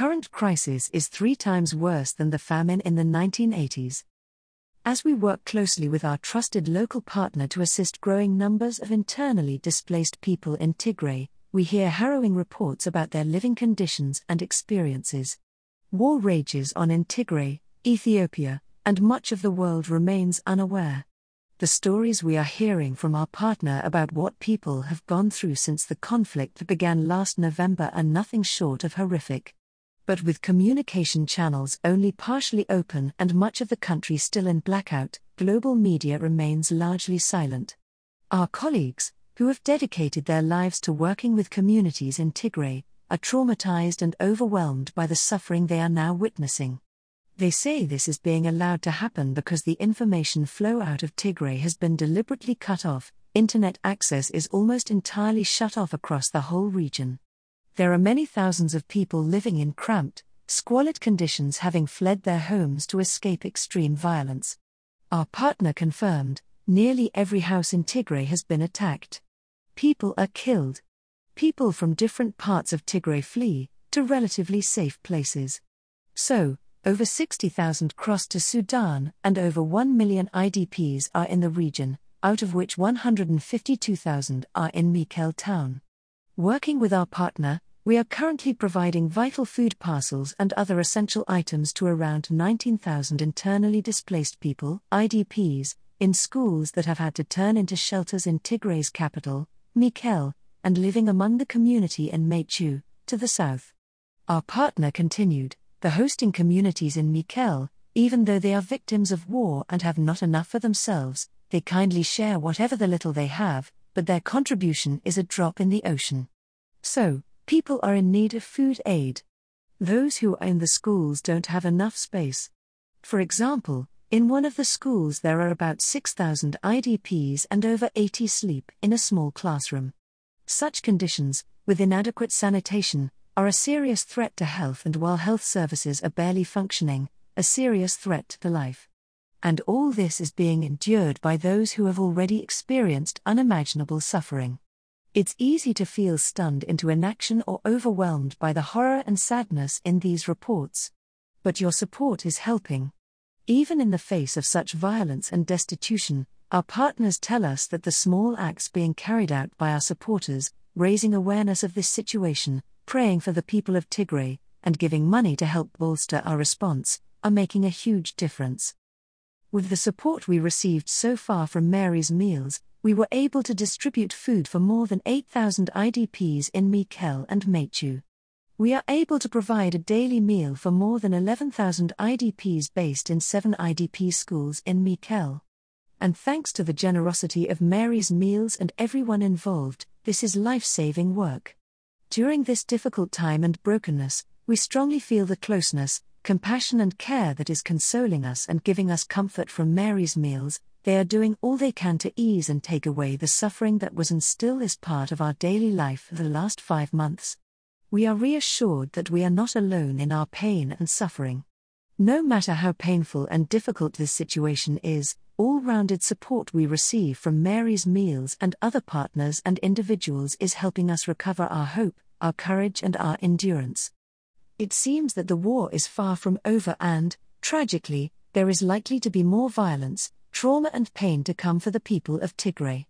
current crisis is three times worse than the famine in the 1980s. As we work closely with our trusted local partner to assist growing numbers of internally displaced people in Tigray, we hear harrowing reports about their living conditions and experiences. War rages on in Tigray, Ethiopia, and much of the world remains unaware. The stories we are hearing from our partner about what people have gone through since the conflict began last November are nothing short of horrific. But with communication channels only partially open and much of the country still in blackout, global media remains largely silent. Our colleagues, who have dedicated their lives to working with communities in Tigray, are traumatized and overwhelmed by the suffering they are now witnessing. They say this is being allowed to happen because the information flow out of Tigray has been deliberately cut off, internet access is almost entirely shut off across the whole region. There are many thousands of people living in cramped, squalid conditions having fled their homes to escape extreme violence. Our partner confirmed nearly every house in Tigray has been attacked. People are killed. People from different parts of Tigray flee to relatively safe places. So, over 60,000 crossed to Sudan, and over 1 million IDPs are in the region, out of which 152,000 are in Mekelle town. Working with our partner, we are currently providing vital food parcels and other essential items to around 19,000 internally displaced people, IDPs, in schools that have had to turn into shelters in Tigray's capital, Mekelle, and living among the community in Maichew, to the south. Our partner continued the hosting communities in Mekelle, even though they are victims of war and have not enough for themselves, they kindly share whatever the little they have, but their contribution is a drop in the ocean. So, people are in need of food aid. Those who are in the schools don't have enough space. For example, in one of the schools there are about 6,000 IDPs and over 80 sleep in a small classroom. Such conditions, with inadequate sanitation, are a serious threat to health, and while health services are barely functioning, a serious threat to life. And all this is being endured by those who have already experienced unimaginable suffering. It's easy to feel stunned into inaction or overwhelmed by the horror and sadness in these reports. But your support is helping. Even in the face of such violence and destitution, our partners tell us that the small acts being carried out by our supporters, raising awareness of this situation, praying for the people of Tigray, and giving money to help bolster our response, are making a huge difference. With the support we received so far from Mary's Meals, we were able to distribute food for more than 8,000 IDPs in Mekelle and Maichew. We are able to provide a daily meal for more than 11,000 IDPs based in seven IDP schools in Mekelle. And thanks to the generosity of Mary's Meals and everyone involved, this is life saving work. During this difficult time and brokenness, we strongly feel the closeness, compassion, and care that is consoling us and giving us comfort from Mary's meals. They are doing all they can to ease and take away the suffering that was and still is part of our daily life for the last five months. We are reassured that we are not alone in our pain and suffering. No matter how painful and difficult this situation is, all rounded support we receive from Mary's Meals and other partners and individuals is helping us recover our hope, our courage, and our endurance. It seems that the war is far from over, and, tragically, there is likely to be more violence, trauma, and pain to come for the people of Tigray.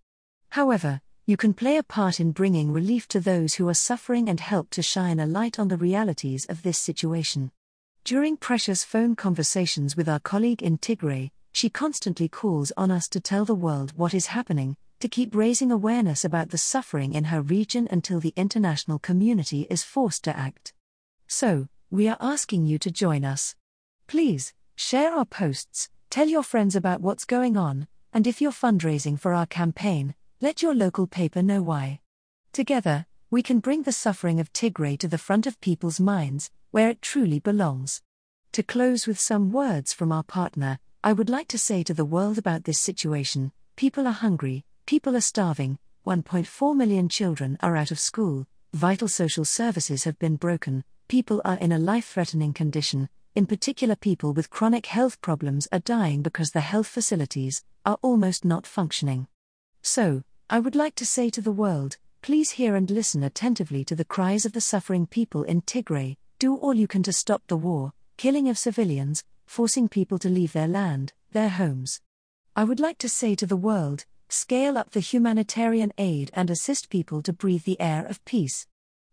However, you can play a part in bringing relief to those who are suffering and help to shine a light on the realities of this situation. During precious phone conversations with our colleague in Tigray, she constantly calls on us to tell the world what is happening, to keep raising awareness about the suffering in her region until the international community is forced to act. So, we are asking you to join us. Please, share our posts, tell your friends about what's going on, and if you're fundraising for our campaign, let your local paper know why. Together, we can bring the suffering of Tigray to the front of people's minds, where it truly belongs. To close with some words from our partner, I would like to say to the world about this situation people are hungry, people are starving, 1.4 million children are out of school, vital social services have been broken, people are in a life threatening condition, in particular, people with chronic health problems are dying because the health facilities are almost not functioning. So, I would like to say to the world please hear and listen attentively to the cries of the suffering people in Tigray, Do all you can to stop the war, killing of civilians, forcing people to leave their land, their homes. I would like to say to the world scale up the humanitarian aid and assist people to breathe the air of peace.